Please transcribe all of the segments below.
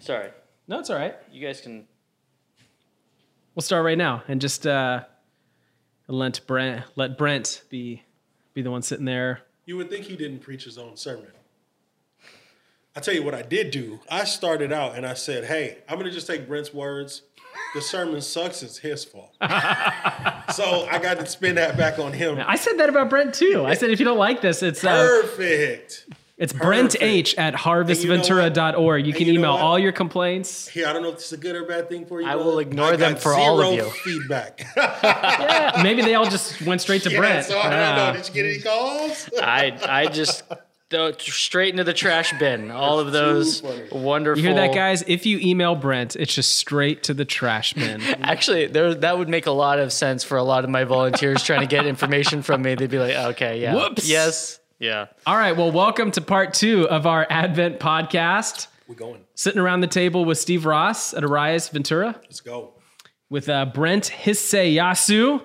Sorry. No, it's all right. You guys can. We'll start right now and just uh, let Brent let Brent be be the one sitting there. You would think he didn't preach his own sermon. I tell you what I did do. I started out and I said, "Hey, I'm going to just take Brent's words. The sermon sucks. It's his fault." so I got to spin that back on him. I said that about Brent too. I said if you don't like this, it's uh, Perfect. It's Brent. H at And you know harvestventura.org. You can you email all your complaints. Here, I don't know if this is a good or bad thing for you. I will ignore I them got for all of zero you. Feedback. Yeah, maybe they all just went straight to yeah, Brent. so I don't Ah. know. Did you get any calls? I I just throw straight into the trash bin. All of those wonderful. You hear that, guys? If you email Brent, it's just straight to the trash bin. Actually, there that would make a lot of sense for a lot of my volunteers trying to get information from me. They'd be like, "Okay, yeah, Whoops. yes, yeah." all right. Well, welcome to part two of our Advent podcast. We're going. Sitting around the table with Steve Ross at Arise Ventura, Let's go. with uh, Brent Hisayasu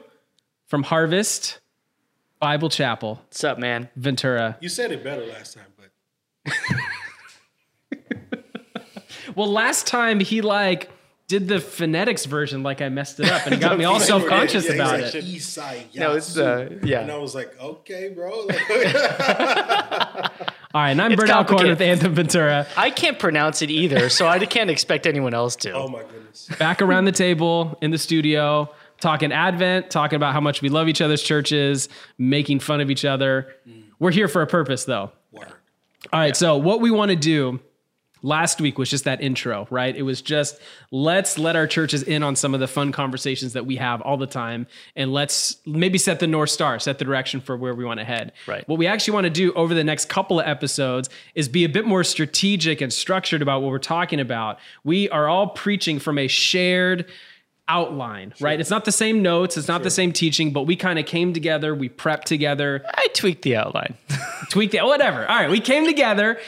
from Harvest Bible Chapel, What's up, man? Ventura. You said it better last time, but Well, last time he like did the phonetics version, like I messed it up, and it got me all self conscious yeah, he's about like, it. East side, No, it's, uh, yeah. And I was like, okay, bro. All right, and I'm It's Bert Alcorn with. Anthem Ventura. I can't pronounce it either, so I can't expect anyone else to. oh my goodness. back around the table in the studio talking Advent, talking about how much we love each other's churches, making fun of each other. We're here for a purpose, though. Word. All right, so what we want to do last week was just that intro, right? It was just let's let our churches in on some of the fun conversations that we have all the time and let's maybe set the North Star, set the direction for where we want to head. Right. What we actually want to do over the next couple of episodes is be a bit more strategic and structured about what we're talking about. We are all preaching from a shared outline, right? It's not the same notes, it's not the same teaching, but we kind of came together, we prepped together, I tweaked the outline. tweaked it, whatever. All right, we came together.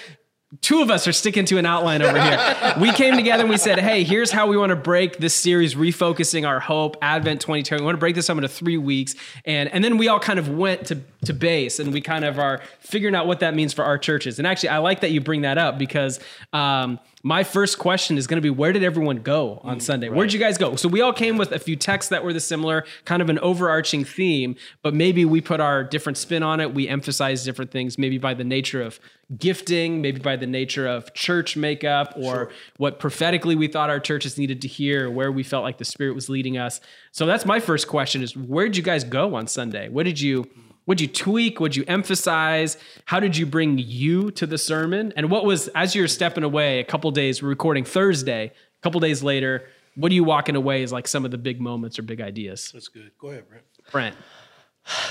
Two of us are sticking to an outline over here. we came together and we said, hey, here's how we want to break this series, refocusing our hope, Advent 2020. We want to break this up into three weeks. And, and then we all kind of went to, to base and we kind of are figuring out what that means for our churches. And actually, I like that you bring that up because um, my first question is going to be where did everyone go on mm, Sunday? Where'd you guys go? So we all came with a few texts that were the similar, kind of an overarching theme, but maybe we put our different spin on it. We emphasize different things, maybe by the nature of gifting, maybe by the nature of church makeup, or what prophetically we thought our churches needed to hear, where we felt like the Spirit was leading us. So that's my first question: is where'd you guys go on Sunday? What did you What'd you tweak? What'd you emphasize? How did you bring you to the sermon? And what was, as you're stepping away a couple days, we're recording Thursday, a couple days later, what are you walking away as like some of the big moments or big ideas? That's good. Go ahead, Brent. Brent.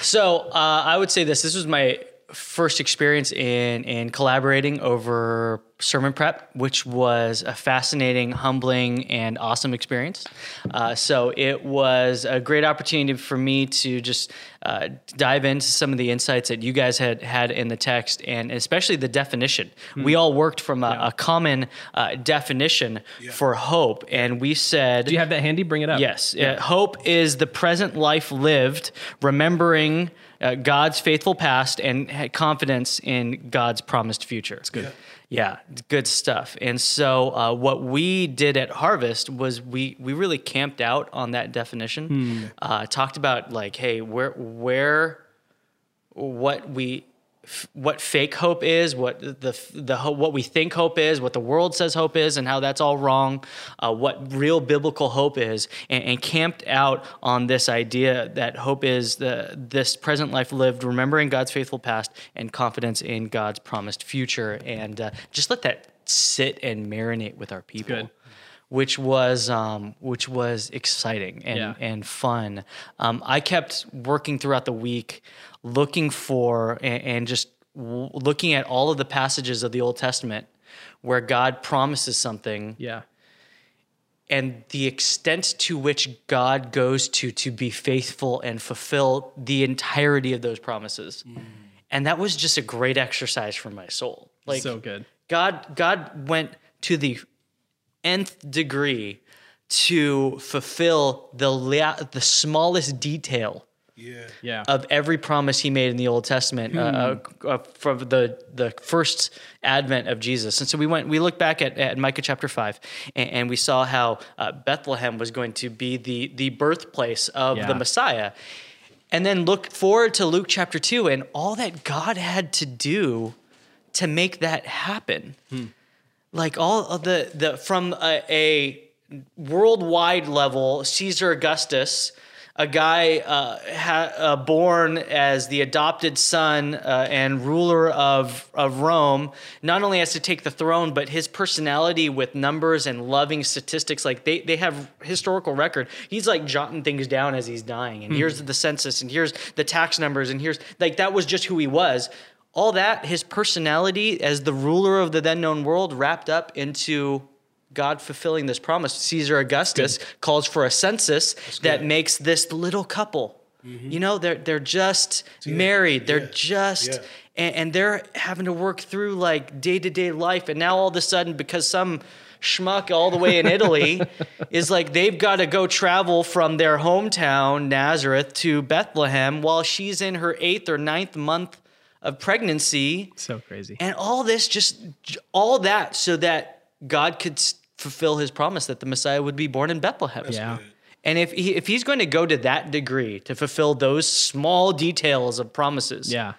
So uh, I would say this. This was my first experience in in collaborating over sermon prep, which was a fascinating, humbling, and awesome experience. Uh, so it was a great opportunity for me to just uh, dive into some of the insights that you guys had had in the text, and especially the definition. We all worked from a, a common uh, definition for hope, and we said, Do you have that handy? Bring it up. Yes. Uh, hope is the present life lived, remembering uh, God's faithful past and confidence in God's promised future. It's good. Yeah, it's good stuff. And so, uh, what we did at Harvest was we we really camped out on that definition. Uh, talked about like, hey, where where what we f- what fake hope is, what the the ho- what we think hope is, what the world says hope is, and how that's all wrong. Uh, what real biblical hope is, and, and camped out on this idea that hope is the this present life lived, remembering God's faithful past and confidence in God's promised future, and uh, just let that sit and marinate with our people which was um, which was exciting and, Yeah. and fun. Um, I kept working throughout the week, looking for and, and just w- looking at all of the passages of the Old Testament where God promises something Yeah. and the extent to which God goes to to be faithful and fulfill the entirety of those promises. Mm. And that was just a great exercise for my soul. Like so good. God God went to the nth degree to fulfill the la- the smallest detail Yeah. Yeah. of every promise he made in the Old Testament uh, uh, uh, from the the first advent of Jesus. And so we went, we looked back at, at Micah chapter five, and, and we saw how uh, Bethlehem was going to be the the birthplace of Yeah. the Messiah. And then look forward to Luke chapter two and all that God had to do to make that happen. Like all of the the from a, a worldwide level, Caesar Augustus, a guy uh, ha, uh, born as the adopted son uh, and ruler of of Rome, not only has to take the throne, but his personality with numbers and loving statistics, like they they have historical record. He's like jotting things down as he's dying, and here's the census, and here's the tax numbers, and here's like that was just who he was. All that, his personality as the ruler of the then known world, wrapped up into God fulfilling this promise. Caesar Augustus calls for a census that makes this little couple. You know, they're they're just married. They're yeah, just yeah. and, and they're having to work through like day to day life. And now all of a sudden, because some schmuck all the way in Italy is like they've got to go travel from their hometown Nazareth to Bethlehem while she's in her eighth or ninth month of pregnancy so crazy. and all this just all that so that God could fulfill his promise that the Messiah would be born in Bethlehem. yeah. And if he, if he's going to go to that degree to fulfill those small details of promises, Yeah.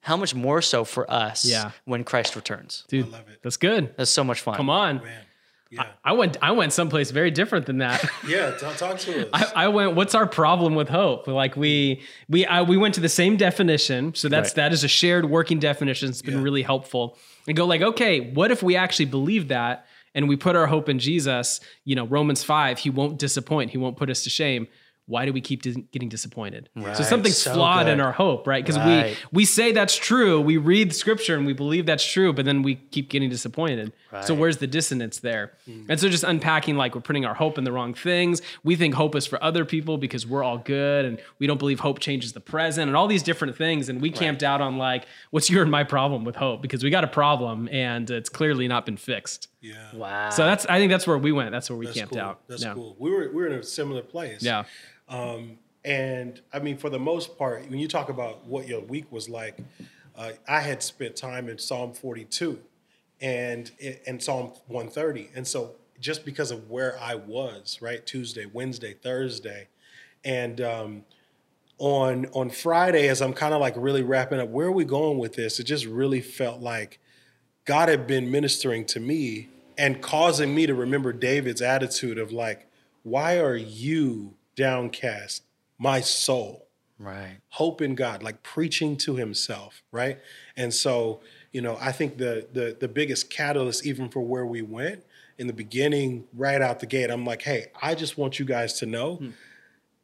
how much more so for us Yeah. when Christ returns? Dude, love it. that's good. That's so much fun. Come on. Oh, man. Yeah. I went I went someplace very different than that. yeah. Talk, talk to us. I, I went. What's our problem with hope? Like we we I, we went to the same definition, so that's Right. that is a shared working definition. It's been Yeah. really helpful. And go like, okay, what if we actually believe that and we put our hope in Jesus? You know, Romans five, He won't disappoint. He won't put us to shame. Why do we keep dis- getting disappointed? So something's So flawed in our hope, right? Because Right. we we say that's true. We read scripture and we believe that's true, but then we keep getting disappointed. So where's the dissonance there? Mm. And so just unpacking like we're putting our hope in the wrong things. We think hope is for other people because we're all good and we don't believe hope changes the present and all these different things. And we camped out on like, what's your and my problem with hope? Because we got a problem and it's clearly not been fixed. yeah. Wow. So that's I think that's where we went. That's where we That's camped cool. out. That's yeah. cool. We were we were in a similar place. Yeah. And I mean, for the most part, when you talk about what your week was like, uh, I had spent time in Psalm 42 and and Psalm 130, and so just because of where I was, right, Tuesday, Wednesday, Thursday, and um, on on Friday, as I'm kind of like really wrapping up, where are we going with this? It just really felt like God had been ministering to me and causing me to remember David's attitude of like, why are you downcast, my soul? right. Hope in God, like preaching to himself, right? And so, you know, I think the the the biggest catalyst, even for where we went in the beginning, right out the gate, I'm like, hey, I just want you guys to know hmm.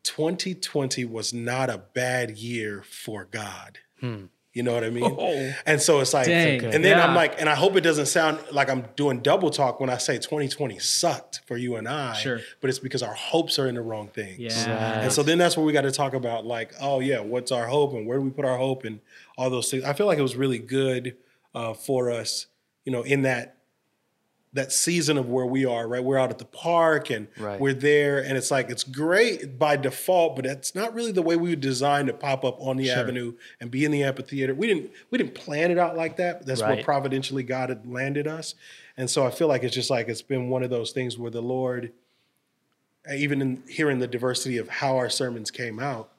2020 was not a bad year for God. Hmm. You know what I mean? Oh. and so it's like, Dang. and then I'm like, and I hope it doesn't sound like I'm doing double talk when I say 2020 sucked for you and I. Sure. But it's because our hopes are in the wrong things. Yeah. And so then that's where we got to talk about like, oh yeah, what's our hope and where do we put our hope and all those things. I feel like it was really good uh, for us, you know, in that that season of where we are, right? We're out at the park and Right. we're there, and it's like it's great by default, but it's not really the way we were designed to pop up on the Sure. avenue and be in the amphitheater. We didn't we didn't plan it out like that. That's where providentially God had landed us, and so I feel like it's just like it's been one of those things where the Lord, even in hearing the diversity of how our sermons came out,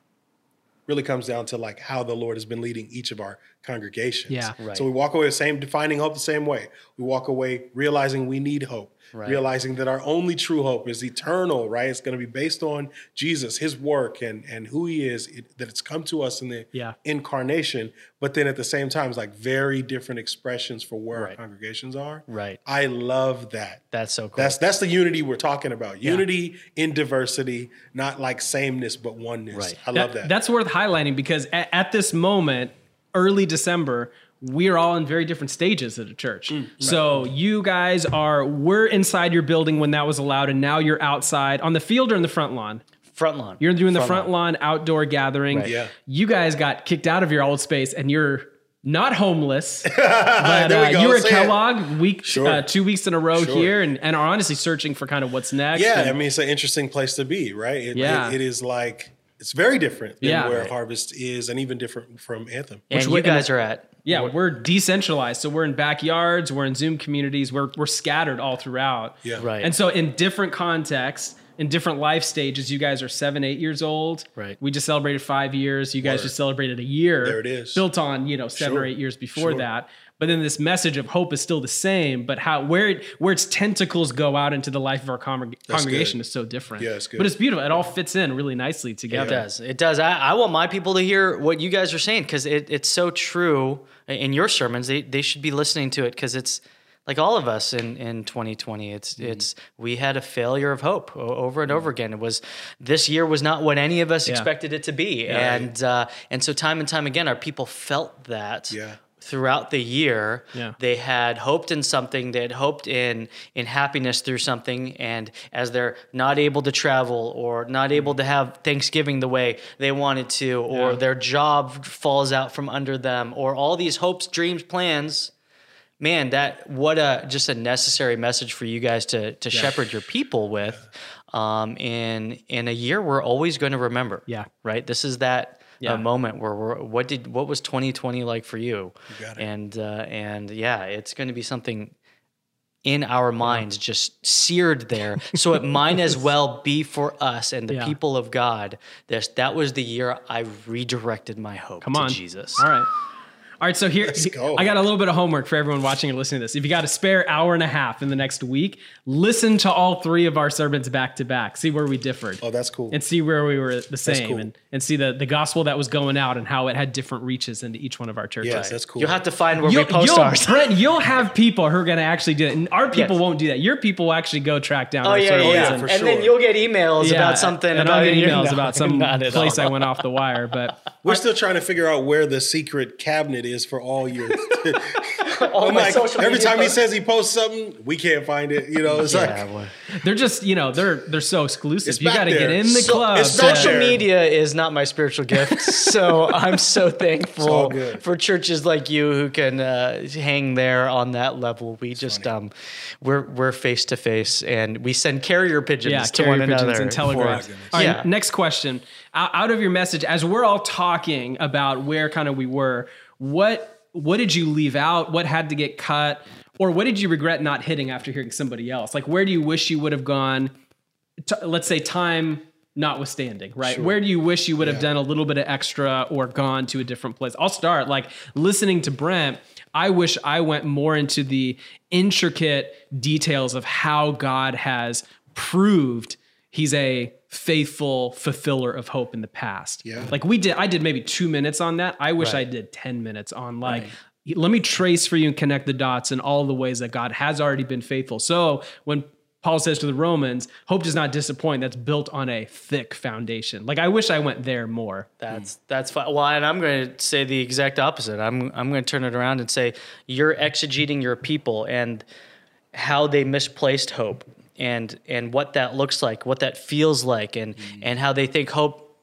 really comes down to like how the Lord has been leading each of our congregations. Yeah. Right. So we walk away the same, defining hope the same way. We walk away realizing we need hope, Right. realizing that our only true hope is eternal, right? It's going to be based on Jesus, his work, and and who he is, it, that it's come to us in the Yeah. incarnation. But then at the same time, it's like very different expressions for where our congregations are. Right. I love that. That's so cool. That's that's the unity we're talking about. Unity in diversity, not like sameness but oneness. Right. I love that. That's worth highlighting because at, at this moment, early December, we are all in very different stages at a church. Mm, so you guys are, we're inside your building when that was allowed, and now you're outside on the field or in the front lawn. front lawn. You're doing the front lawn outdoor gathering. Right. Yeah. You guys got kicked out of your old space, and you're not homeless. but There we uh, you were at Kellogg week Sure. uh, two weeks in a row Sure. here, and, and are honestly searching for kind of what's next. Yeah, And- I mean it's an interesting place to be, right? It, Yeah. it- it is like it's very different than Yeah. where Right. Harvest is, and even different from Anthem. and way- you guys are at Yeah, we're decentralized. So we're in backyards, we're in Zoom communities, we're we're scattered all throughout. Yeah. Right. And so in different contexts, in different life stages, you guys are seven, eight years old. Right. We just celebrated five years. You guys Word. just celebrated a year. There it is. Built on, you know, seven or eight years before Sure. that. But then this message of hope is still the same, but how where it, where its tentacles go out into the life of our congreg- congregation good. is so different. Yeah, it's good. But it's beautiful. It all fits in really nicely together. It together. does. It does. I, I want my people to hear what you guys are saying because it, it's so true in your sermons. They, they should be listening to it because it's like all of us in, in 2020. It's it's we had a failure of hope over and over again. It was this year was not what any of us Yeah. expected it to be, and uh, and so time and time again, our people felt that. Yeah. Throughout the year, Yeah. they had hoped in something. They had hoped in in happiness through something, and as they're not able to travel or not able to have Thanksgiving the way they wanted to, or Yeah. their job falls out from under them, or all these hopes, dreams, plans. Man, that what a just a necessary message for you guys to to shepherd your people with. Um, in in a year we're always going to remember. Yeah. right. This is that Yeah. a moment where we're what did what was 2020 like for you? got it. And uh, and yeah, it's going to be something in our minds just seared there. So it might as well be for us and the Yeah. people of God. This that was the year I redirected my hope Come to on. Jesus. All right. All right, so here Let's go. I got a little bit of homework for everyone watching and listening to this. If you got a spare hour and a half in the next week, listen to all three of our sermons back to back. See where we differed. Oh, that's cool. and see where we were the same cool. and, and see the, the gospel that was going out and how it had different reaches into each one of our churches. yes, that's cool. You'll have to find where You'll, we post you'll, ours. Brent, you'll have people who are going to actually do it. And our people Yes. won't do that. Your people will actually go track down Oh our yeah, yeah, yeah, and- for and sure. then you'll get emails yeah, about something. and about I'll get emails No, about some place all. I went off the wire. But We're still trying to figure out where the secret cabinet is for all your. All I'm my like, social every media time he says he posts something, we can't find it. You know, it's Yeah, like boy. they're just, you know, they're they're so exclusive. It's You got to get in the So- club. it's social media is not my spiritual gift so i'm so thankful for churches like you who can uh, hang there on that level we just um we're we're face to face and we send carrier pigeons yeah, to carrier one pigeons another and telegrams. goodness. All right, Yeah. next question. Out out of your message, as we're all talking about where kind of we were, what what did you leave out? What had to get cut? Or what did you regret not hitting after hearing somebody else? Like, where do you wish you would have gone? T- let's say time notwithstanding, right? Where do you wish you would have done a little bit of extra or gone to a different place? I'll start like listening to Brent. I wish I went more into the intricate details of how God has proved he's a faithful fulfiller of hope in the past. Yeah. Like we did I did maybe 2 minutes on that. I wish Right. I did 10 minutes on like let me trace for you and connect the dots in all the ways that God has already been faithful. So when Paul says to the Romans, hope does not disappoint. That's built on a thick foundation. Like I wish I went there more. That's that's fine. Well, and I'm going to say the exact opposite. I'm I'm going to turn it around and say you're exegeting your people and how they misplaced hope and and what that looks like, what that feels like, and and how they think hope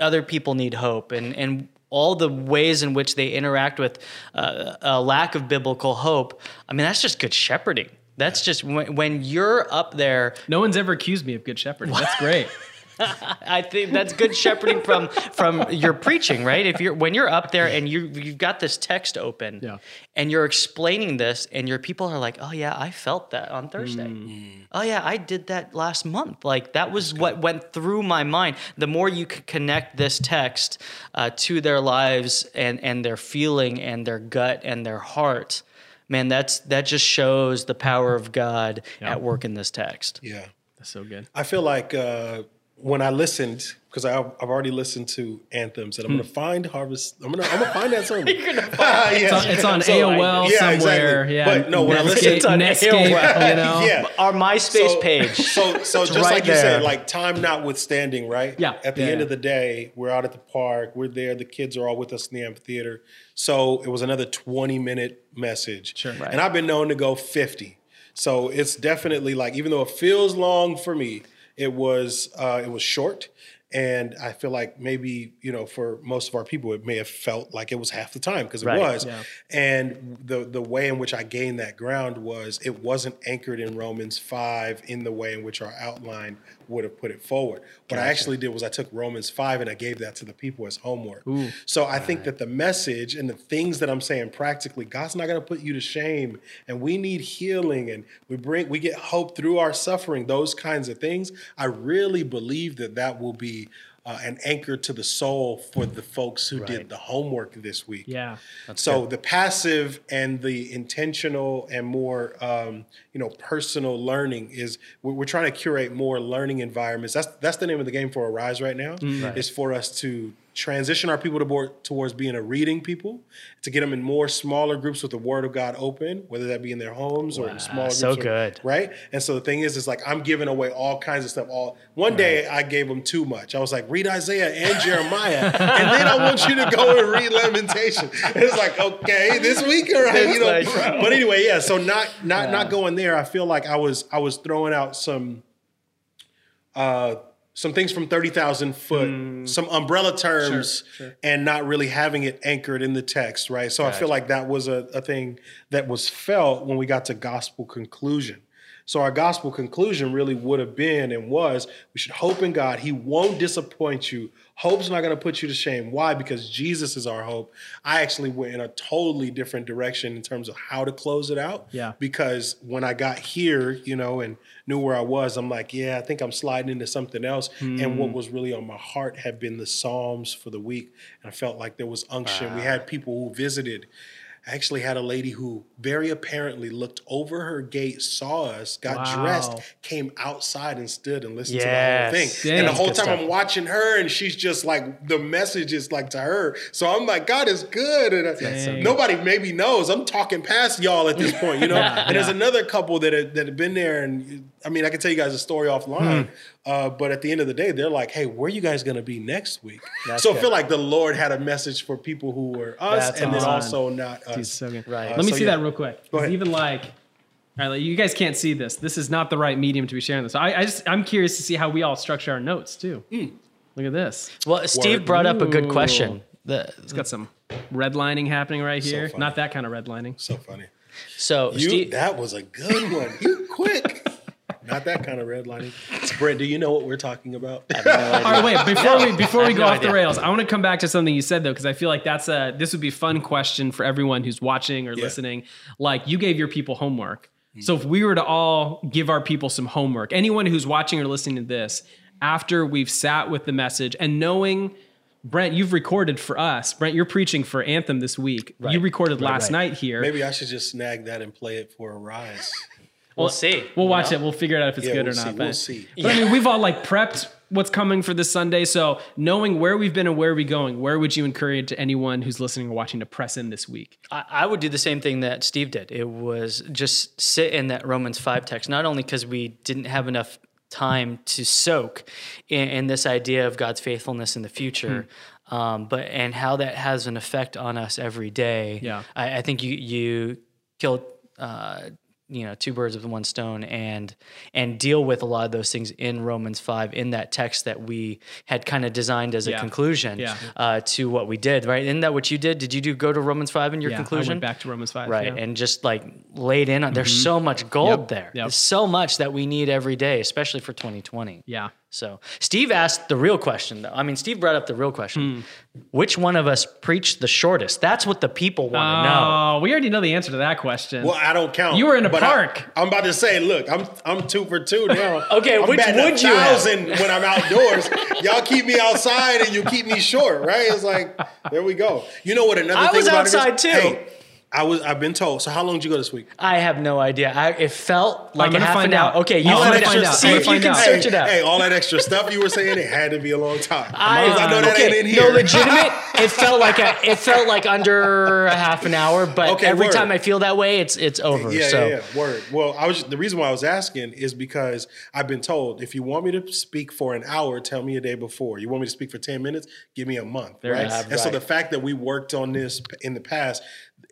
other people need hope and and all the ways in which they interact with uh, a lack of biblical hope. I mean, that's just good shepherding. That's just when, when you're up there No one's ever accused me of good shepherding. That's great. I think that's good shepherding from from your preaching, right? If you're when you're up there and you you've got this text open, Yeah. and you're explaining this, and your people are like, "Oh yeah, I felt that on Thursday. Mm. Oh yeah, I did that last month. Like that was what went through my mind. The more you can connect this text uh, to their lives and and their feeling and their gut and their heart." Man, that's that just shows the power of God at work in this text. yeah. That's so good. I feel like uh, when I listened, because I've already listened to anthems, and I'm going to hmm. find Harvest. I'm going to I'm gonna find that song. You're gonna find it. It's on, it's on AOL yeah, somewhere. exactly. Yeah. But no, when I Netscape, listen- It's on Netscape, AOL. you know. yeah. Our MySpace so, page. So, so just right like you said, like time notwithstanding, right? Yeah. At the Yeah, end of the day, we're out at the park. We're there. The kids are all with us in the amphitheater. So it was another 20 minute message. Sure. Right. And I've been known to go 50. So it's definitely like, even though it feels long for me, it was uh, it was short. And I feel like maybe, you know, for most of our people, it may have felt like it was half the time because it Right. was. Yeah. And the the way in which I gained that ground was it wasn't anchored in Romans 5 in the way in which our outline would have put it forward. What I actually did was I took Romans 5 and I gave that to the people as homework. So I think that the message and the things that I'm saying practically, God's not going to put you to shame. And we need healing and we bring, we get hope through our suffering, those kinds of things. I really believe that that will be uh, an anchor to the soul for the folks who did the homework this week. Yeah. so the passive and the intentional and more, um, you know, personal learning is we're, we're trying to curate more learning environments. That's that's the name of the game for Arise right now. Is for us to transition our people to board, towards being a reading people, to get them in more smaller groups with the Word of God open, whether that be in their homes or in smaller groups. so good. right? And so the thing is, is like I'm giving away all kinds of stuff. All one day I gave them too much. I was like, read Isaiah and Jeremiah, and then I want you to go and read Lamentation. And it's like, okay, this week, all right, you know. like, but anyway, yeah. So not not not going there. I feel like I was I was throwing out some. Uh, some things from 30,000 foot, mm. some umbrella terms, and not really having it anchored in the text, right? So I feel like that was a, a thing that was felt when we got to gospel conclusion. So our gospel conclusion really would have been and was we should hope in God. He won't disappoint you. Hope's not going to put you to shame. Why? Because Jesus is our hope. I actually went in a totally different direction in terms of how to close it out. Yeah. Because when I got here, you know, and knew where I was, I'm like, yeah, I think I'm sliding into something else. And what hmm. was really on my heart had been the Psalms for the week. And I felt like there was unction. We had people who visited. I actually had a lady who very apparently looked over her gate, saw us, got Wow. dressed, came outside and stood and listened to the whole thing. Dang. and the whole time stuff. I'm watching her and she's just like the message is like to her. So I'm like, God is good. And I- Dang. nobody maybe knows. I'm talking past y'all at this point, you know? and there's another couple that have, that have been there and I mean, I can tell you guys a story offline, Hmm. uh, but at the end of the day, they're like, "Hey, where are you guys going to be next week?" so I feel like the Lord had a message for people who were us, That's and then also not us. He's so good. Right. Let me so see yeah. that real quick. Go 'Cause ahead. Even like, all right, like, you guys can't see this. This is not the right medium to be sharing this. I, I just I'm curious to see how we all structure our notes too. Hmm. Look at this. Well, Steve Word. brought up a good question. The, It's got some redlining happening right here. funny. not that kind of redlining. So funny. so You, Steve, that was a good one. You quick. Not that kind of redlining. Brent, do you know what we're talking about? All right, wait. Before we before we go no off the rails, I want to come back to something you said though, because I feel like that's a this would be a fun question for everyone who's watching or listening. Like you gave your people homework. Mm-hmm. So if we were to all give our people some homework, anyone who's watching or listening to this, after we've sat with the message and knowing Brent, you've recorded for us. Brent, you're preaching for Anthem this week. You recorded last right. night here. Maybe I should just snag that and play it for Arise. We'll see. We'll you watch know? it. We'll figure it out if it's Yeah, good we'll or not. see. but We'll see. but I mean, we've all like prepped what's coming for this Sunday. So knowing where we've been and where we're going, where would you encourage to anyone who's listening or watching to press in this week? I, I would do the same thing that Steve did. It was just sit in that Romans 5 text, not only because we didn't have enough time to soak in, in this idea of God's faithfulness in the future, Hmm. um, but and how that has an effect on us every day. Yeah. I, I think you you killed uh, you know two birds with one stone and and deal with a lot of those things in Romans five in that text that we had kind of designed as a Yeah. conclusion Yeah. uh, to what we did. Right? Isn't that what you did? Did you do go to Romans five in your yeah, conclusion? I went back to Romans five. right. Mm-hmm. and just like laid in on there's so much gold Yep, there yep. there's so much that we need every day especially for 2020 yeah. So steve asked the real question though i mean steve brought up the real question Hmm. which one of us preached the shortest that's what the people want to know Oh, we already know the answer to that question. Well, I don't count. You were in a but I- park. I'm about to say, look, I'm I'm two for two now. Okay, I'm which batting a would you have? thousand when I'm outdoors? Y'all keep me outside and you keep me short, right? It's like there we go. You know what? Another I thing was about it is- outside, too. Hey, I was. I've been told. So how long did you go this week? i have no idea I, it felt like a gonna half find an hour out. okay you All find that out. see I'm if you can find search hey, it out Hey, all that extra stuff you were saying, it had to be a long time. I, As long as I know that okay, ain't in here. no, legitimate. It felt like a, it felt like under a half an hour, but Okay, every word. time I feel that way, it's it's over. Yeah, so yeah, yeah. Word. Well, I was the reason why I was asking is because I've been told if you want me to speak for an hour, tell me a day before. You want me to speak for ten minutes, give me a month, There right? it is. And so the fact that we worked on this in the past,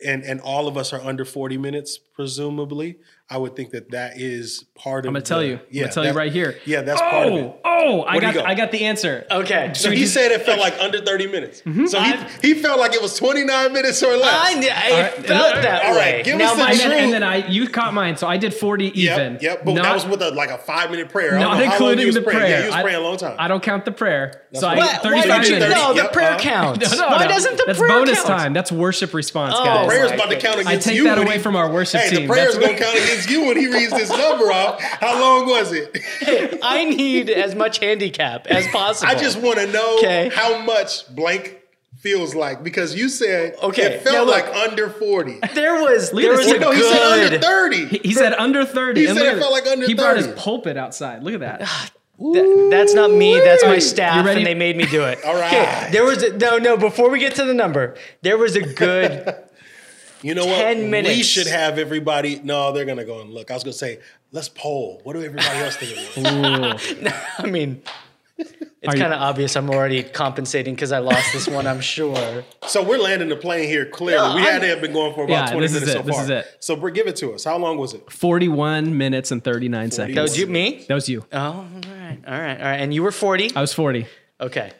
and and all of us are under forty minutes, presumably. I would think that that is part of. I'm gonna tell the- you. I'm Yeah, gonna tell you right here. Yeah, that's part of Oh, it. oh! I got, go? I got the answer. Okay. So he said it felt like under 30 minutes. So he, he felt like it was 29 minutes or less. I, I right. felt that All way. right, give now us the my And then, and then I, you caught mine, so I did 40 even. Yep, yep. But Not- that was with a, like a five minute prayer. Don't not know how long he including the praying. prayer. Yeah, he was I- praying a long time. I don't count the prayer. so I what- get why, why 35 don't you minutes. know the Yep, prayer uh-huh. counts? No, no, why doesn't the prayer? That's bonus time. That's worship response, Oh, guys. prayer's my about to count goodness. I against take you. that away from our worship hey, team. the prayer's That's going to count against you when he reads this number off. How long was it? I need as much handicap as possible. I just want to know Okay. how much blank feels like because you said Okay, it felt now look. like under 40. there was Look there was a no, he said under good 30. He, he said under 30. He and said look it felt like under He brought his pulpit outside. Look at that. Ah, Th- that's not me. That's my staff, and they made me do it. All right. Okay, there was a, no, no. Before we get to the number, there was a good. You know what? 10 We should have everybody. No, they're going to go and look. I was going to say, let's poll. What do everybody else think it was? I mean, it's kind of obvious. I'm already compensating because I lost this one. I'm sure. So we're landing the plane here clearly. No, we I'm- had to have been going for about Yeah, 20 this is minutes it. so This far. is it. So Bri- give it to us. How long was it? 41 minutes and 39 seconds. That was you, me. That was you. Oh, all right, all right, all right. And you were 40. I was 40. Okay,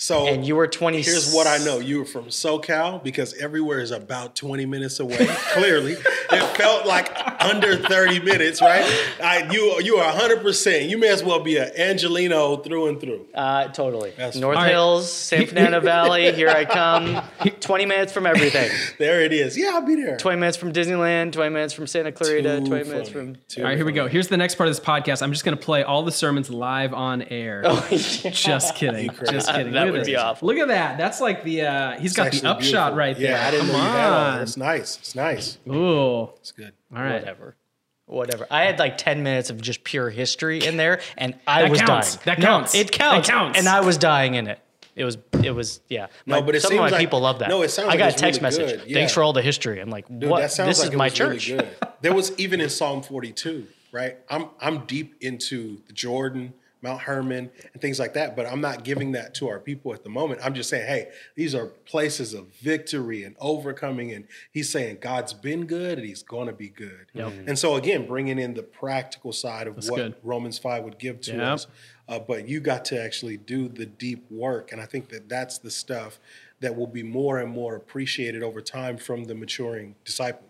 So and you were 20. Here's what I know. You were from SoCal because everywhere is about 20 minutes away. Clearly, it felt like under 30 minutes, right? I, you you are 100. percent You may as well be an Angeleno through and through. Uh, totally. That's North All right. Hills, San Fernando Valley. Here I come. 20 minutes from everything. There it is. Yeah, I'll be there. 20 minutes from Disneyland. 20 minutes from Santa Clarita. Too 20 minutes from. Too All right, here we go. Here's the next part of this podcast. I'm just going to play all the sermons live on air. Oh, Just kidding. Just kidding. That Look at would be awful. Look at that. That's like the uh he's got the upshot beautiful. right there. Yeah, I didn't Come know you had all that. on. It's nice. It's nice. Ooh. It's good. All right. Whatever. Whatever. I had like 10 minutes of just pure history in there, and I That was counts. dying. That No, counts. it counts. That counts. And I was dying in it. It was, it was, yeah. No, but it some of my like- people love that. no, it sounds like I like got a it's text really message. good. Thanks for all the history. I'm like, Dude, what? that sounds this like is it my was church. Really good. There was even in Psalm 42, right? I'm I'm deep into the Jordan, Mount Hermon, and things like that, but I'm not giving that to our people at the moment. I'm just saying, hey, these are places of victory and overcoming, and he's saying God's been good and he's going to be good. And so again, bringing in the practical side of what good. Romans 5 would give to Yep. us. Uh, but you got to actually do the deep work, and I think that that's the stuff that will be more and more appreciated over time from the maturing disciple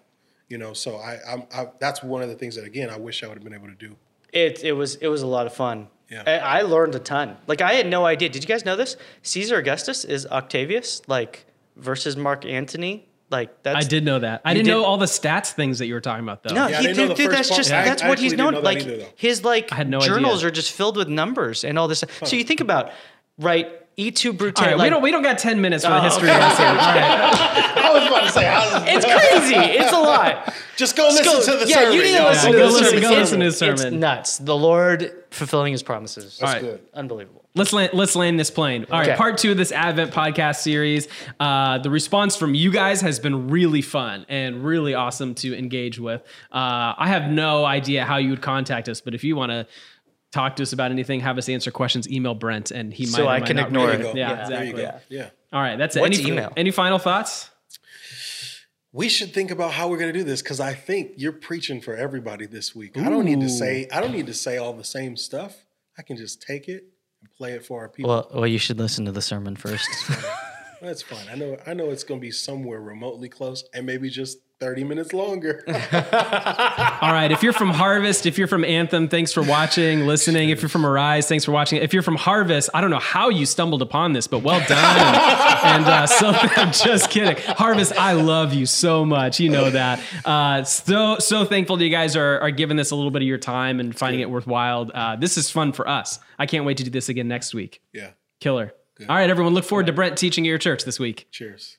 you know so I, I'm, I that's one of the things that again i wish i would have been able to do It, it was, it was a lot of fun. Yeah. I, I learned a ton. Like I had no idea. Did you guys know this? Caesar Augustus is Octavius, like versus Mark Antony. Like that's I did know that. I didn't did- know all the stats things that you were talking about though. No, Yeah, he, didn't dude, dude, that's part. just I- that's I what he's known. know Like either, his like had no journals idea. are just filled with numbers and all this. So you think about right, E two Brute. All right, we don't we don't got 10 minutes for the Oh, history okay. lesson. All right. i was about to say how's it's crazy. It's a lot. just go listen Go- to the yeah, sermon you need to listen Yeah, to the listen- sermon. go It's- listen to the It's nuts. The Lord fulfilling His promises. that's right. good Unbelievable. Let's land, let's land this plane. All right, Okay. part two of this Advent podcast series. Uh, the response from you guys has been really fun and really awesome to engage with. Uh, I have no idea how you would contact us, but if you want to talk to us about anything, have us answer questions, email Brent, and he might. So I might can not ignore there read you it. go Yeah, Yeah, there you exactly. go yeah All right, that's it. What's any, email? Any final thoughts? we should think about how we're going to do this because i think you're preaching for everybody this week i don't need to say i don't need to say all the same stuff i can just take it and play it for our people Well, well, you should listen to the sermon first. that's fine i know i know it's going to be somewhere remotely close and maybe just 30 minutes longer All right. If you're from Harvest, if you're from Anthem, thanks for watching, listening. If you're from Arise, thanks for watching. If you're from Harvest, I don't know how you stumbled upon this, but well done. and uh, so I'm just kidding. Harvest, I love you so much. You know that. Uh, so so thankful that you guys are are giving this a little bit of your time and finding it worthwhile. Uh, this is fun for us. I can't wait to do this again next week. yeah Killer. All right, everyone. Look forward to Brent teaching at your church this week. cheers